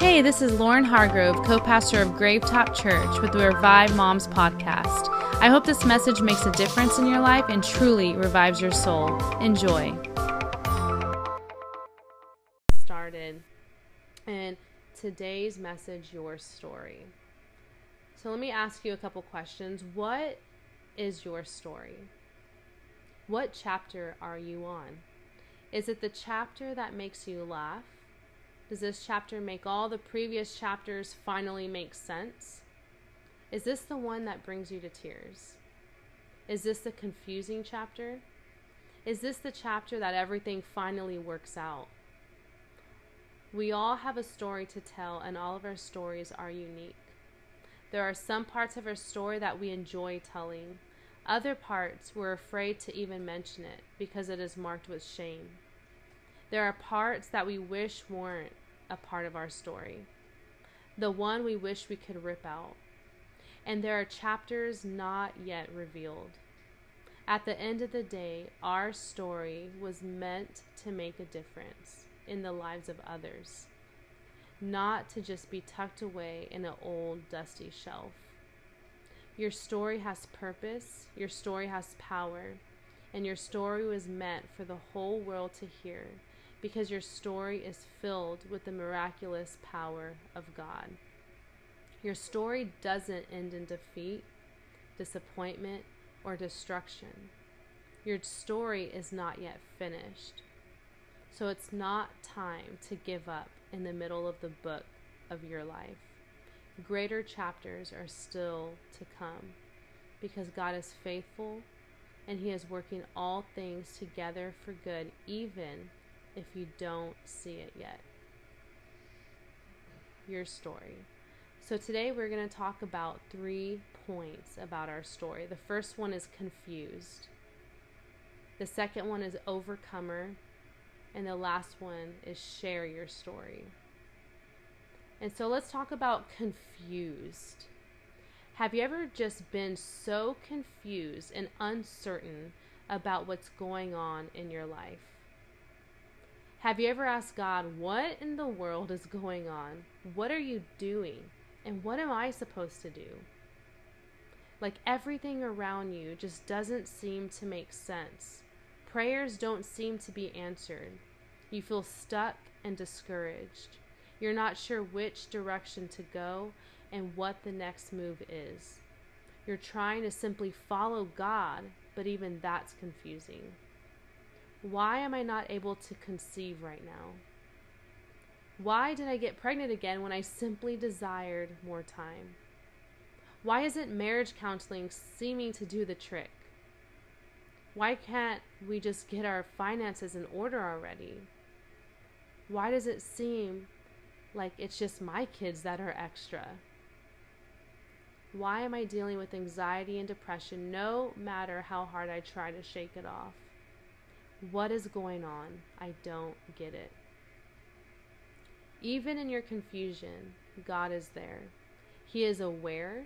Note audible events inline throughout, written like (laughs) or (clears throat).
Hey, this is Lauren Hargrove, co pastor of Gravetop Church with the Revive Moms podcast. I hope this message makes a difference in your life and truly revives your soul. Enjoy. Started. And today's message, your story. So let me ask you a couple questions. What is your story? What chapter are you on? Is it the chapter that makes you laugh? Does this chapter make all the previous chapters finally make sense? Is this the one that brings you to tears? Is this the confusing chapter? Is this the chapter that everything finally works out? We all have a story to tell, and all of our stories are unique. There are some parts of our story that we enjoy telling. Other parts we're afraid to even mention it because it is marked with shame. There are parts that we wish weren't a part of our story, the one we wish we could rip out. And there are chapters not yet revealed. At the end of the day, our story was meant to make a difference in the lives of others, not to just be tucked away in an old, dusty shelf. Your story has purpose, your story has power, and your story was meant for the whole world to hear because your story is filled with the miraculous power of God. Your story doesn't end in defeat, disappointment, or destruction. Your story is not yet finished. So it's not time to give up in the middle of the book of your life. Greater chapters are still to come because God is faithful and He is working all things together for good, even if you don't see it yet. Your story. So, today we're going to talk about three points about our story. The first one is confused, the second one is overcomer, and the last one is share your story. And so, let's talk about confused. Have you ever just been so confused and uncertain about what's going on in your life? Have you ever asked God, what in the world is going on? What are you doing? And what am I supposed to do? Like everything around you just doesn't seem to make sense. Prayers don't seem to be answered. You feel stuck and discouraged. You're not sure which direction to go and what the next move is. You're trying to simply follow God, but even that's confusing. Why am I not able to conceive right now? Why did I get pregnant again when I simply desired more time? Why isn't marriage counseling seeming to do the trick? Why can't we just get our finances in order already? Why does it seem like it's just my kids that are extra? Why am I dealing with anxiety and depression no matter how hard I try to shake it off? What is going on? I don't get it. Even in your confusion, God is there. He is aware,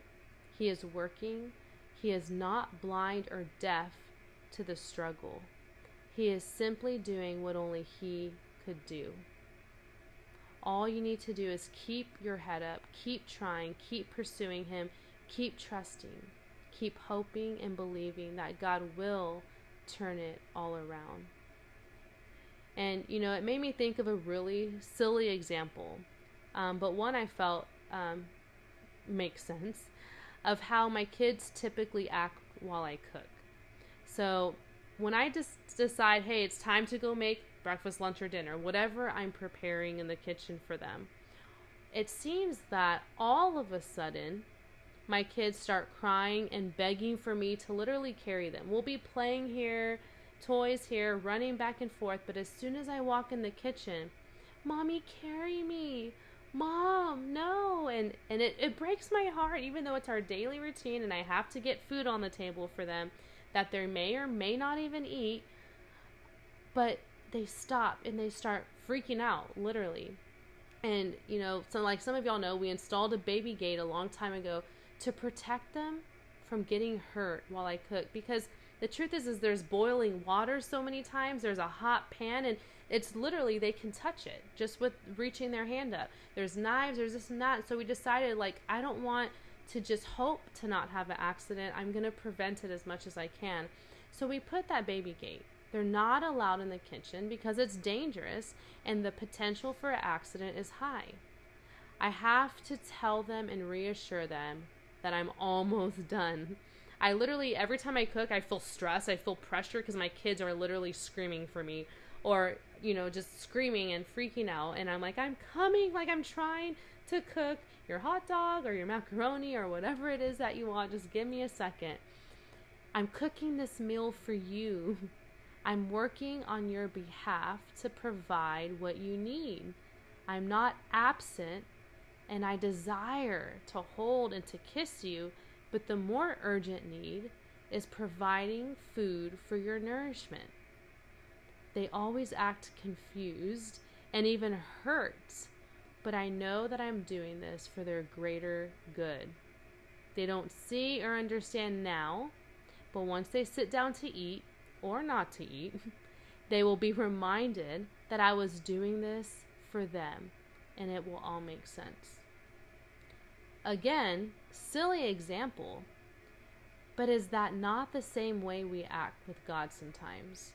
He is working, He is not blind or deaf to the struggle. He is simply doing what only He could do. All you need to do is keep your head up, keep trying, keep pursuing Him, keep trusting, keep hoping and believing that God will turn it all around. And, you know, it made me think of a really silly example, um, but one I felt um, makes sense of how my kids typically act while I cook. So when I just decide, hey, it's time to go make breakfast, lunch, or dinner, whatever I'm preparing in the kitchen for them, it seems that all of a sudden my kids start crying and begging for me to literally carry them. We'll be playing here, toys here, running back and forth, but as soon as I walk in the kitchen, Mommy, carry me. Mom, no. And and it, it breaks my heart, even though it's our daily routine and I have to get food on the table for them that they may or may not even eat. But they stop and they start freaking out, literally. And, you know, so like some of y'all know, we installed a baby gate a long time ago to protect them from getting hurt while I cook because the truth is is there's boiling water so many times there's a hot pan and It's literally they can touch it just with reaching their hand up. There's knives, there's this and that. So we decided like I don't want to just hope to not have an accident. I'm going to prevent it as much as I can. So we put that baby gate. They're not allowed in the kitchen because it's dangerous and the potential for an accident is high. I have to tell them and reassure them that I'm almost done. I literally, every time I cook, I feel stress. I feel pressure because my kids are literally screaming for me or, you know, just screaming and freaking out. And I'm like, I'm coming, like, I'm trying to cook your hot dog or your macaroni or whatever it is that you want. Just give me a second. I'm cooking this meal for you. (laughs) I'm working on your behalf to provide what you need. I'm not absent and I desire to hold and to kiss you, but the more urgent need is providing food for your nourishment. They always act confused and even hurt, but I know that I'm doing this for their greater good. They don't see or understand now, but once they sit down to eat, or not to eat, (laughs) they will be reminded that I was doing this for them, and it will all make sense. Again, silly example, but is that not the same way we act with God sometimes?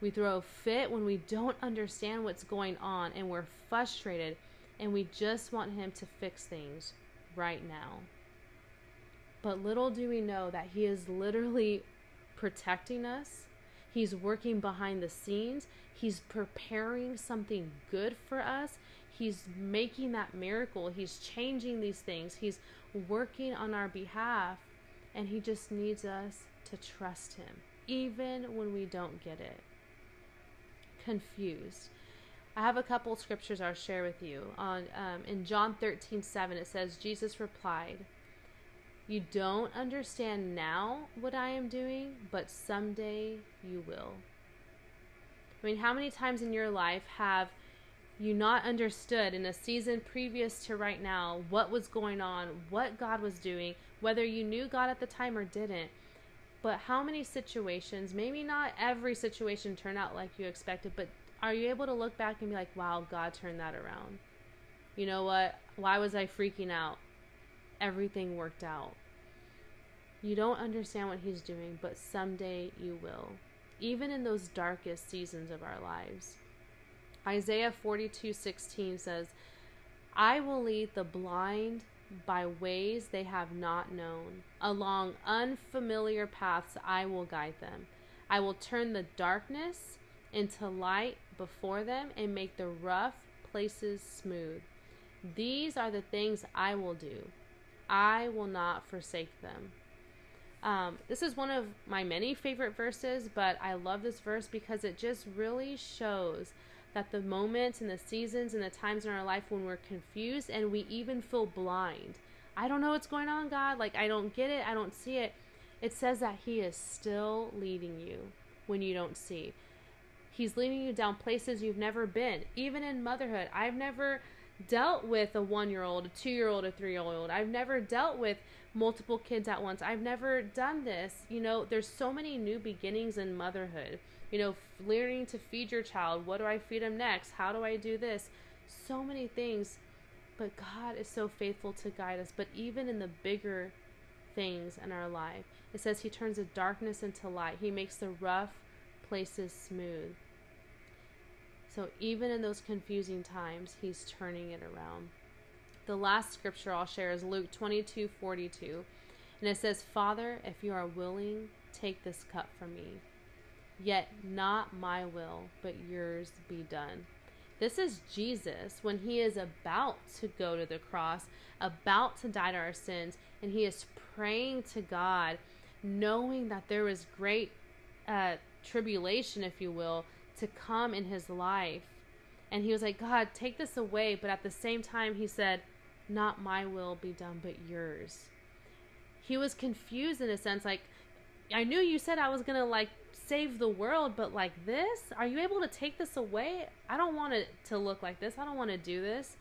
We throw a fit when we don't understand what's going on and we're frustrated and we just want Him to fix things right now. But little do we know that He is literally protecting us, He's working behind the scenes, He's preparing something good for us, He's making that miracle. He's changing these things. He's working on our behalf. And He just needs us to trust Him, even when we don't get it. Confused. I have a couple scriptures I'll share with you. On um, in John 13, 7, it says, Jesus replied, You don't understand now what I am doing, but someday you will. I mean, how many times in your life have you not understood in a season previous to right now what was going on, what God was doing, whether you knew God at the time or didn't. But how many situations, maybe not every situation turned out like you expected, but are you able to look back and be like, wow, God turned that around? You know what? Why was I freaking out? Everything worked out. You don't understand what He's doing, but someday you will, even in those darkest seasons of our lives. Isaiah 42:16 says, "I will lead the blind by ways they have not known. Along unfamiliar paths I will guide them. I will turn the darkness into light before them and make the rough places smooth. These are the things I will do. I will not forsake them." Um, this is one of my many favorite verses, but I love this verse because it just really shows that the moments and the seasons and the times in our life when we're confused and we even feel blind. I don't know what's going on, God. Like, I don't get it. I don't see it. It says that He is still leading you when you don't see. He's leading you down places you've never been, even in motherhood. I've never dealt with a one year old, a two year old, a three year old. I've never dealt with multiple kids at once. I've never done this. You know, there's so many new beginnings in motherhood you know, learning to feed your child. What do I feed him next? How do I do this? So many things. But God is so faithful to guide us. But even in the bigger things in our life, it says He turns the darkness into light, He makes the rough places smooth. So even in those confusing times, He's turning it around. The last scripture I'll share is Luke 22 42. And it says, Father, if you are willing, take this cup from me. Yet not my will, but yours be done. This is Jesus when he is about to go to the cross, about to die to our sins, and he is praying to God, knowing that there is great uh, tribulation, if you will, to come in his life. And he was like, God, take this away. But at the same time, he said, Not my will be done, but yours. He was confused in a sense, like, I knew you said I was going to, like, save the world, but like this? Are you able to take this away? I don't want it to look like this. I don't want to do this.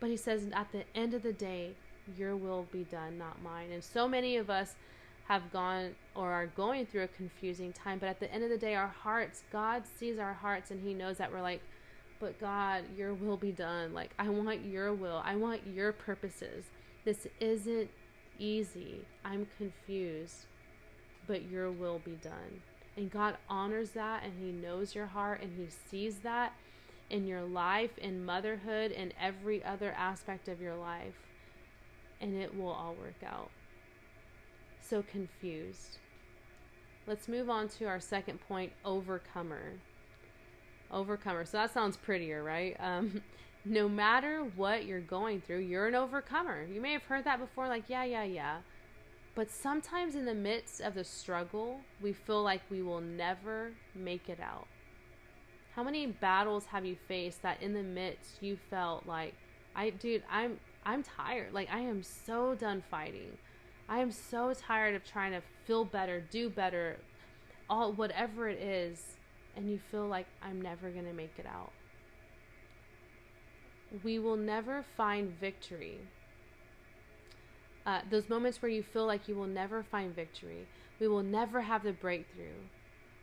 But he says, at the end of the day, your will be done, not mine. And so many of us have gone or are going through a confusing time. But at the end of the day, our hearts, God sees our hearts and He knows that we're like, but God, your will be done. Like, I want your will, I want your purposes. This isn't easy. I'm confused, but your will be done. And God honors that and He knows your heart and He sees that in your life, in motherhood, and every other aspect of your life. And it will all work out. So confused. Let's move on to our second point overcomer. Overcomer. So that sounds prettier, right? Um, (laughs) no matter what you're going through, you're an overcomer. You may have heard that before, like, yeah, yeah, yeah. But sometimes in the midst of the struggle, we feel like we will never make it out. How many battles have you faced that in the midst you felt like, I, dude, I'm, I'm tired. Like, I am so done fighting. I am so tired of trying to feel better, do better, all, whatever it is. And you feel like I'm never going to make it out. We will never find victory uh, those moments where you feel like you will never find victory, we will never have the breakthrough.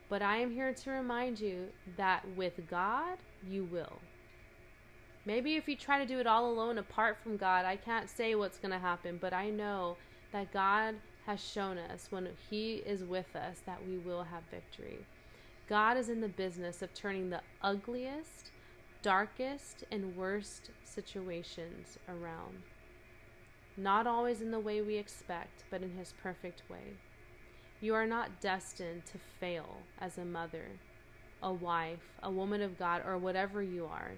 But I am here to remind you that with God, you will. Maybe if you try to do it all alone apart from God, I can't say what's going to happen, but I know that God has shown us when He is with us that we will have victory. God is in the business of turning the ugliest, darkest, and worst situations around not always in the way we expect, but in His perfect way. You are not destined to fail as a mother, a wife, a woman of God, or whatever you are.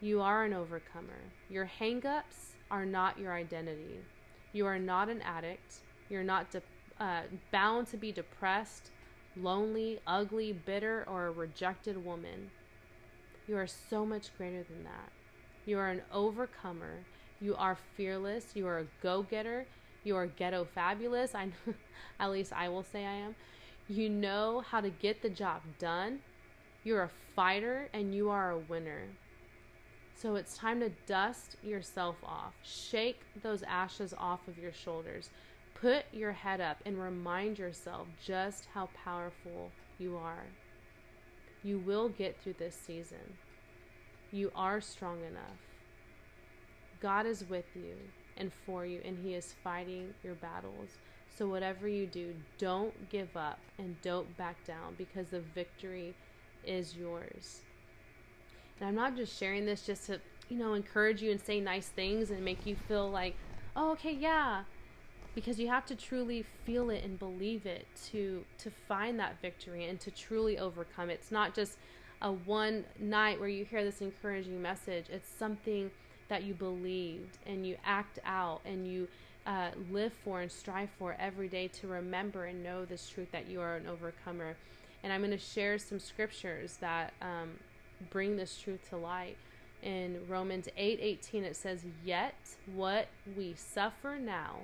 You are an overcomer. Your hangups are not your identity. You are not an addict. You're not de- uh, bound to be depressed, lonely, ugly, bitter, or a rejected woman. You are so much greater than that. You are an overcomer you are fearless. You are a go getter. You are ghetto fabulous. I, (laughs) at least I will say I am. You know how to get the job done. You're a fighter and you are a winner. So it's time to dust yourself off. Shake those ashes off of your shoulders. Put your head up and remind yourself just how powerful you are. You will get through this season. You are strong enough. God is with you and for you, and He is fighting your battles. So, whatever you do, don't give up and don't back down because the victory is yours. And I'm not just sharing this just to, you know, encourage you and say nice things and make you feel like, oh, okay, yeah. Because you have to truly feel it and believe it to to find that victory and to truly overcome. It's not just a one night where you hear this encouraging message. It's something that you believed and you act out and you uh, live for and strive for every day to remember and know this truth that you are an overcomer. And I'm going to share some scriptures that um, bring this truth to light. In Romans 8 18, it says, Yet what we suffer now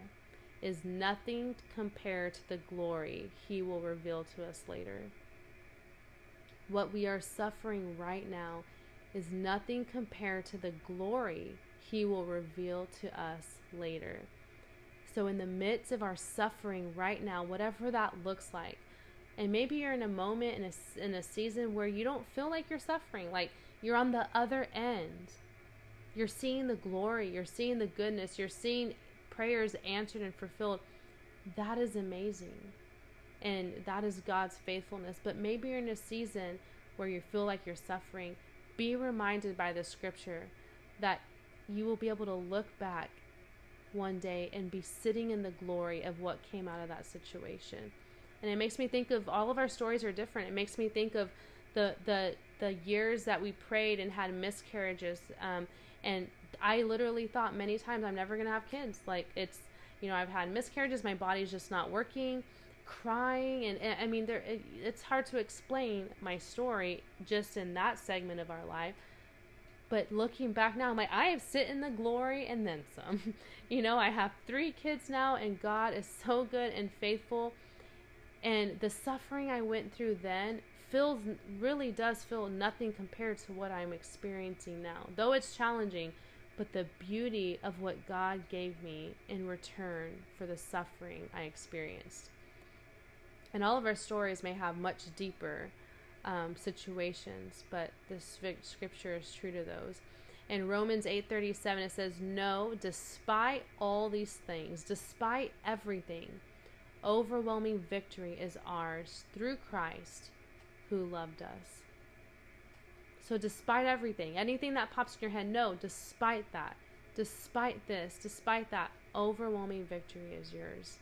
is nothing compared to the glory he will reveal to us later. What we are suffering right now is nothing compared to the glory he will reveal to us later. So, in the midst of our suffering right now, whatever that looks like, and maybe you're in a moment in a, in a season where you don't feel like you're suffering, like you're on the other end. You're seeing the glory, you're seeing the goodness, you're seeing prayers answered and fulfilled. That is amazing. And that is God's faithfulness. But maybe you're in a season where you feel like you're suffering be reminded by the scripture that you will be able to look back one day and be sitting in the glory of what came out of that situation. And it makes me think of all of our stories are different. It makes me think of the the the years that we prayed and had miscarriages. Um, and I literally thought many times I'm never gonna have kids. Like it's you know I've had miscarriages. My body's just not working crying and, and I mean there it, it's hard to explain my story just in that segment of our life. But looking back now like I have sit in the glory and then some. (laughs) You know I have three kids now and God is so good and faithful. And the suffering I went through then feels really does feel nothing compared to what I'm experiencing now. Though it's challenging but the beauty of what God gave me in return for the suffering I experienced. And all of our stories may have much deeper um, situations, but this scripture is true to those. In Romans 8:37 it says, "No, despite all these things, despite everything, overwhelming victory is ours through Christ who loved us." So despite everything, anything that pops in your head, no, despite that, despite this, despite that, overwhelming victory is yours.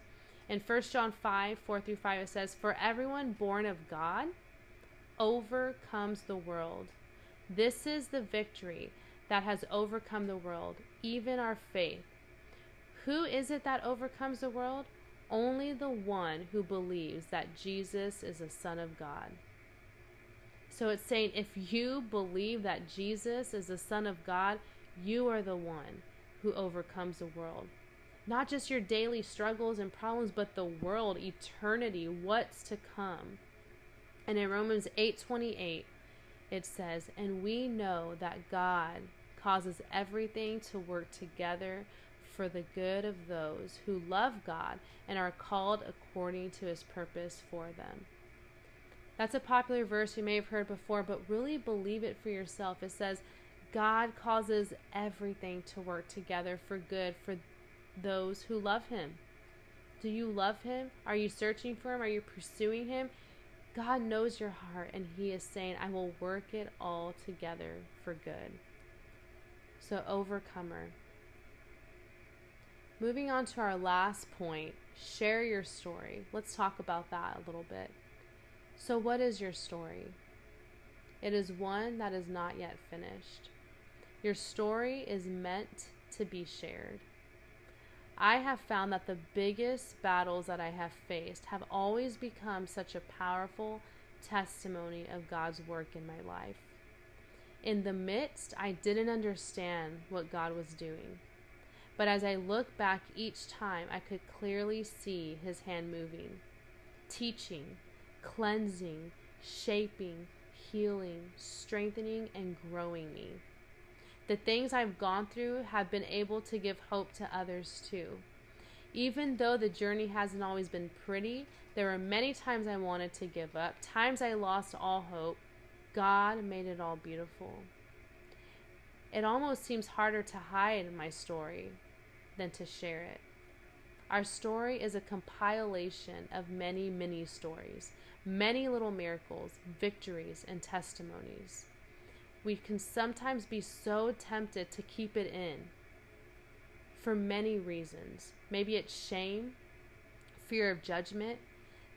In 1 John 5, 4 through 5, it says, For everyone born of God overcomes the world. This is the victory that has overcome the world, even our faith. Who is it that overcomes the world? Only the one who believes that Jesus is the Son of God. So it's saying if you believe that Jesus is the Son of God, you are the one who overcomes the world. Not just your daily struggles and problems, but the world, eternity, what's to come. And in Romans 8:28, it says, "And we know that God causes everything to work together for the good of those who love God and are called according to his purpose for them." That's a popular verse you may have heard before, but really believe it for yourself. It says, God causes everything to work together for good for those who love him. Do you love him? Are you searching for him? Are you pursuing him? God knows your heart, and He is saying, I will work it all together for good. So, overcomer. Moving on to our last point share your story. Let's talk about that a little bit. So, what is your story? It is one that is not yet finished. Your story is meant to be shared. I have found that the biggest battles that I have faced have always become such a powerful testimony of God's work in my life. In the midst, I didn't understand what God was doing. But as I look back each time, I could clearly see his hand moving, teaching, cleansing, shaping, healing, strengthening, and growing me. The things I've gone through have been able to give hope to others too. Even though the journey hasn't always been pretty, there were many times I wanted to give up, times I lost all hope. God made it all beautiful. It almost seems harder to hide my story than to share it. Our story is a compilation of many, many stories, many little miracles, victories, and testimonies we can sometimes be so tempted to keep it in for many reasons. Maybe it's shame, fear of judgment,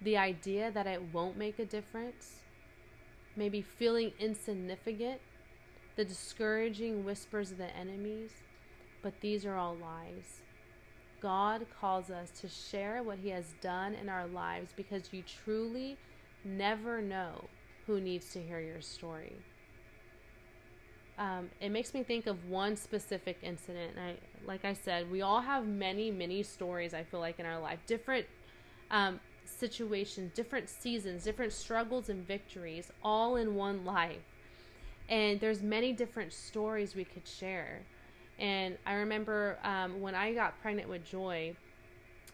the idea that it won't make a difference, maybe feeling insignificant, the discouraging whispers of the enemies. But these are all lies. God calls us to share what He has done in our lives because you truly never know who needs to hear your story um, it makes me think of one specific incident. And I, like I said, we all have many, many stories. I feel like in our life, different um, situations, different seasons, different struggles and victories, all in one life. And there's many different stories we could share. And I remember um, when I got pregnant with Joy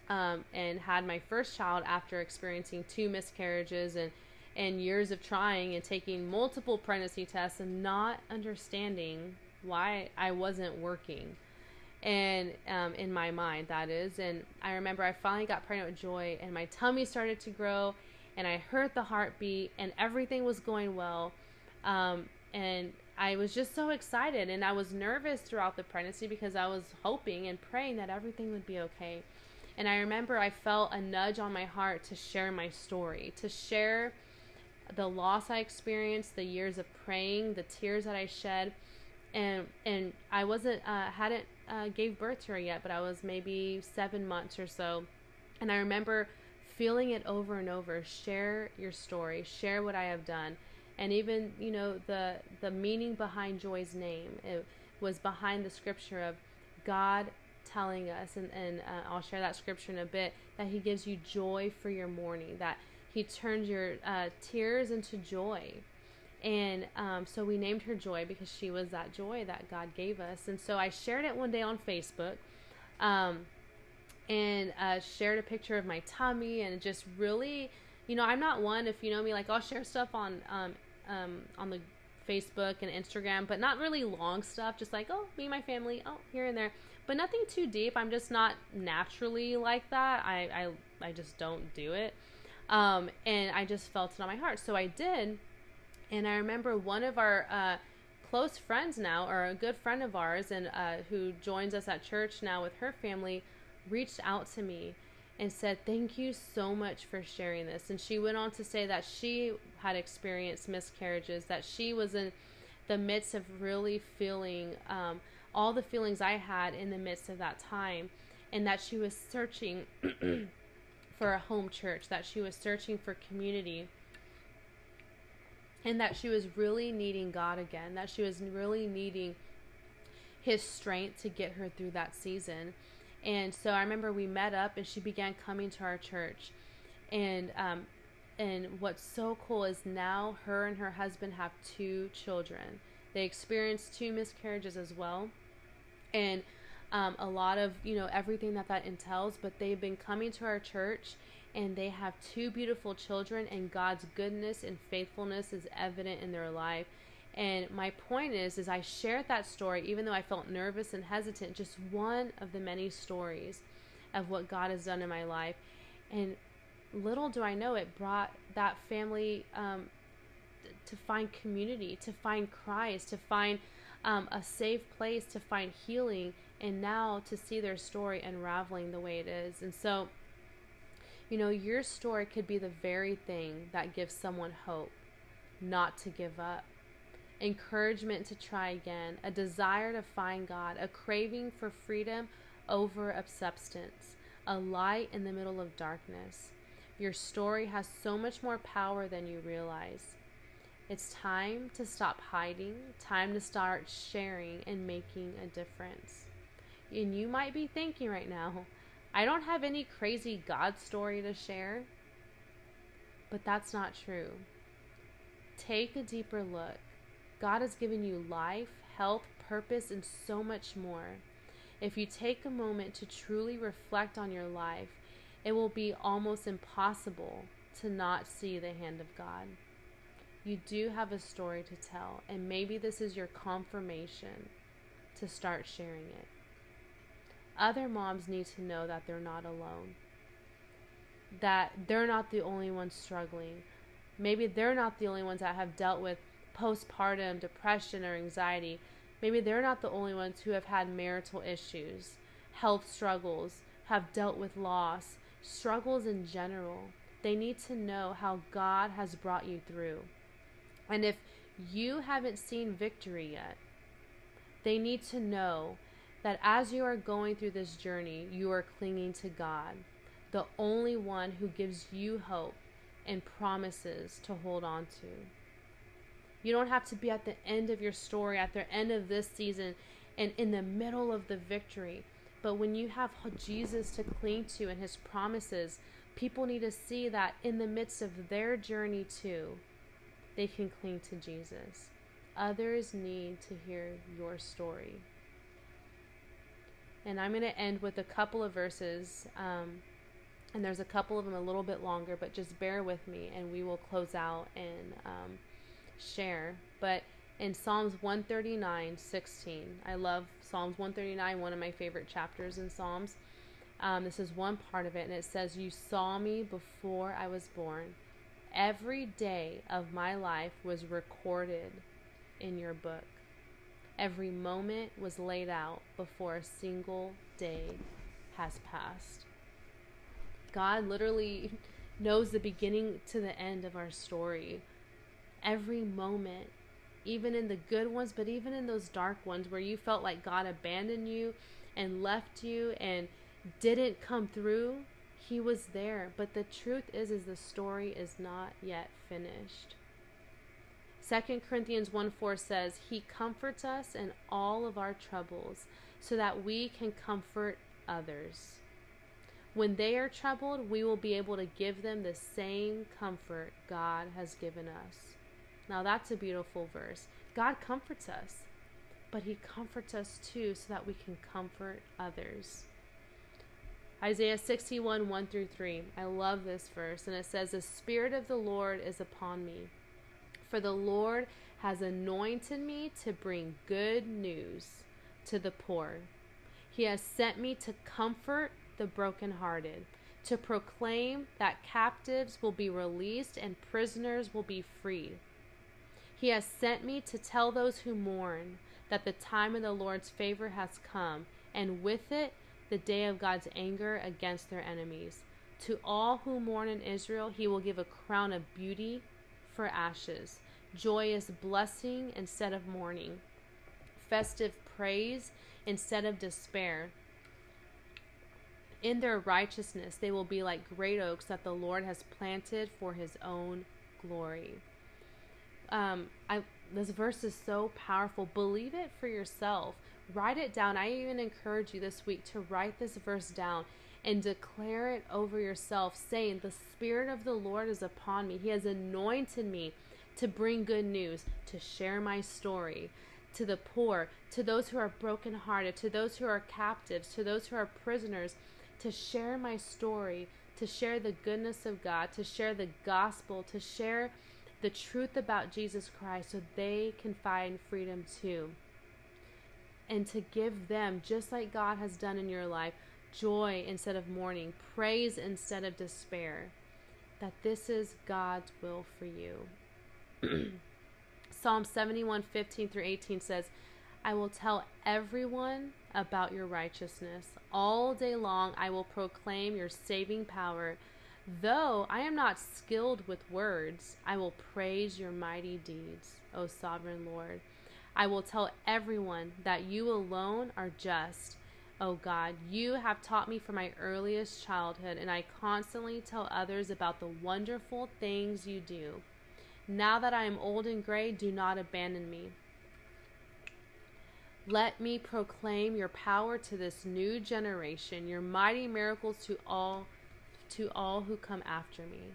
um, and had my first child after experiencing two miscarriages and and years of trying and taking multiple pregnancy tests and not understanding why I wasn't working. And um, in my mind, that is. And I remember I finally got pregnant with Joy, and my tummy started to grow, and I heard the heartbeat, and everything was going well. Um, and I was just so excited, and I was nervous throughout the pregnancy because I was hoping and praying that everything would be okay. And I remember I felt a nudge on my heart to share my story, to share the loss I experienced, the years of praying, the tears that I shed, and and I wasn't uh, hadn't uh, gave birth to her yet, but I was maybe seven months or so, and I remember feeling it over and over. Share your story, share what I have done, and even you know the the meaning behind Joy's name. It was behind the scripture of God telling us, and and uh, I'll share that scripture in a bit that He gives you joy for your mourning. That he turned your uh, tears into joy. And um, so we named her Joy because she was that joy that God gave us. And so I shared it one day on Facebook. Um, and uh, shared a picture of my tummy and just really you know i'm not one if you know me like i'll share stuff on um, um, on the facebook and instagram but not really long stuff just like oh me and my family oh here and there but nothing too deep i'm just not naturally like that i i, I just don't do it um, and i just felt it on my heart so i did and i remember one of our uh, close friends now or a good friend of ours and uh, who joins us at church now with her family reached out to me and said, Thank you so much for sharing this. And she went on to say that she had experienced miscarriages, that she was in the midst of really feeling um, all the feelings I had in the midst of that time, and that she was searching (clears throat) for a home church, that she was searching for community. And that she was really needing God again, that she was really needing His strength to get her through that season and so I remember we met up and she began coming to our church. And um, and what's so cool is now her and her husband have two children. They experienced two miscarriages as well. And um, a lot of, you know, everything that that entails, but they've been coming to our church and they have two beautiful children and God's goodness and faithfulness is evident in their life and my point is, is I shared that story, even though I felt nervous and hesitant, just one of the many stories of what God has done in my life. And little do I know, it brought that family um, to find community, to find Christ, to find um, a safe place, to find healing, and now to see their story unraveling the way it is. And so, you know, your story could be the very thing that gives someone hope not to give up encouragement to try again, a desire to find God, a craving for freedom over a substance, a light in the middle of darkness. Your story has so much more power than you realize. It's time to stop hiding, time to start sharing and making a difference. And you might be thinking right now, I don't have any crazy God story to share. But that's not true. Take a deeper look God has given you life, health, purpose, and so much more. If you take a moment to truly reflect on your life, it will be almost impossible to not see the hand of God. You do have a story to tell, and maybe this is your confirmation to start sharing it. Other moms need to know that they're not alone, that they're not the only ones struggling. Maybe they're not the only ones that have dealt with postpartum depression or anxiety, maybe they're not the only ones who have had marital issues, health struggles, have dealt with loss, struggles in general. They need to know how God has brought you through. And if you haven't seen victory yet, they need to know that as you are going through this journey, you are clinging to God, the only one who gives you hope and promises to hold on to. You don't have to be at the end of your story, at the end of this season, and in the middle of the victory. But when you have Jesus to cling to and his promises, people need to see that in the midst of their journey too, they can cling to Jesus. Others need to hear your story. And I'm going to end with a couple of verses. Um, and there's a couple of them a little bit longer, but just bear with me and we will close out and um, share. But in Psalms 139, 16, I love Psalms 139, one of my favorite chapters in Psalms. Um, this is one part of it, and it says, You saw me before I was born. Every day of my life was recorded in your book. Every moment was laid out before a single day has passed. God literally knows the beginning to the end of our story every moment, even in the good ones, but even in those dark ones where you felt like God abandoned you and left you and didn't come through, he was there. But the truth is is the story is not yet finished. 2 Corinthians 1 4 says, He comforts us in all of our troubles so that we can comfort others. When they are troubled, we will be able to give them the same comfort God has given us. Now that's a beautiful verse. God comforts us, but He comforts us too so that we can comfort others. Isaiah 61 1 through 3. I love this verse, and it says, The Spirit of the Lord is upon me, for the Lord has anointed me to bring good news to the poor. He has sent me to comfort the brokenhearted, to proclaim that captives will be released and prisoners will be freed. He has sent me to tell those who mourn that the time of the Lord's favor has come, and with it, the day of God's anger against their enemies. To all who mourn in Israel, he will give a crown of beauty for ashes, joyous blessing instead of mourning, festive praise instead of despair. In their righteousness, they will be like great oaks that the Lord has planted for his own glory. Um, I, this verse is so powerful. Believe it for yourself. Write it down. I even encourage you this week to write this verse down and declare it over yourself, saying, The Spirit of the Lord is upon me. He has anointed me to bring good news, to share my story to the poor, to those who are brokenhearted, to those who are captives, to those who are prisoners, to share my story, to share the goodness of God, to share the gospel, to share the truth about Jesus Christ so they can find freedom too and to give them, just like God has done in your life, joy instead of mourning, praise instead of despair. That this is God's will for you. (clears throat) Psalm 71 15 through 18 says, I will tell everyone about your righteousness. All day long I will proclaim your saving power. Though I am not skilled with words, I will praise your mighty deeds, O sovereign Lord. I will tell everyone that you alone are just. Oh God, you have taught me from my earliest childhood, and I constantly tell others about the wonderful things you do. Now that I am old and gray, do not abandon me. Let me proclaim your power to this new generation, your mighty miracles to all to all who come after me.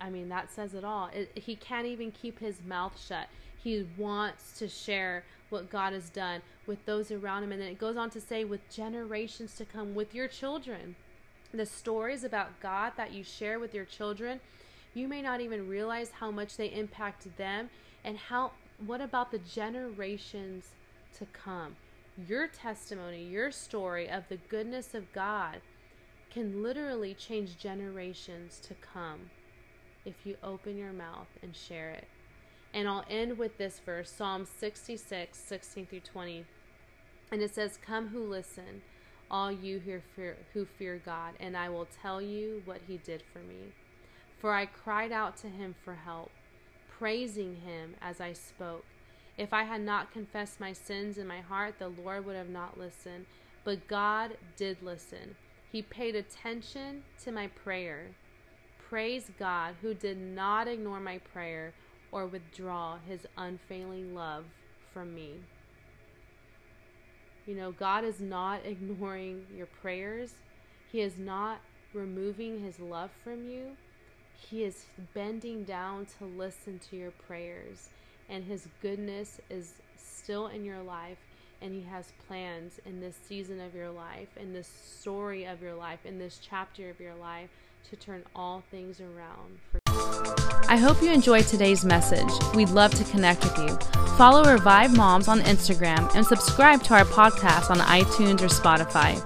I mean, that says it all. It, he can't even keep his mouth shut. He wants to share what God has done with those around him. And then it goes on to say, with generations to come, with your children. The stories about God that you share with your children, you may not even realize how much they impact them and how what about the generations to come? Your testimony, your story of the goodness of God can literally change generations to come if you open your mouth and share it. And I'll end with this verse Psalm 66, 16 through 20. And it says, Come who listen, all you who fear, who fear God, and I will tell you what he did for me. For I cried out to him for help, praising him as I spoke. If I had not confessed my sins in my heart, the Lord would have not listened. But God did listen. He paid attention to my prayer. Praise God, who did not ignore my prayer or withdraw his unfailing love from me. You know, God is not (laughs) ignoring your prayers, He is not removing His love from you. He is bending down to listen to your prayers, and His goodness is still in your life. And he has plans in this season of your life, in this story of your life, in this chapter of your life to turn all things around for I hope you enjoyed today's message. We'd love to connect with you. Follow Revive Moms on Instagram and subscribe to our podcast on iTunes or Spotify.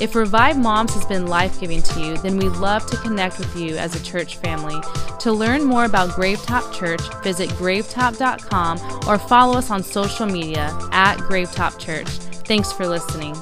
If Revive Moms has been life giving to you, then we'd love to connect with you as a church family. To learn more about Gravetop Church, visit gravetop.com or follow us on social media at Gravetop Church. Thanks for listening.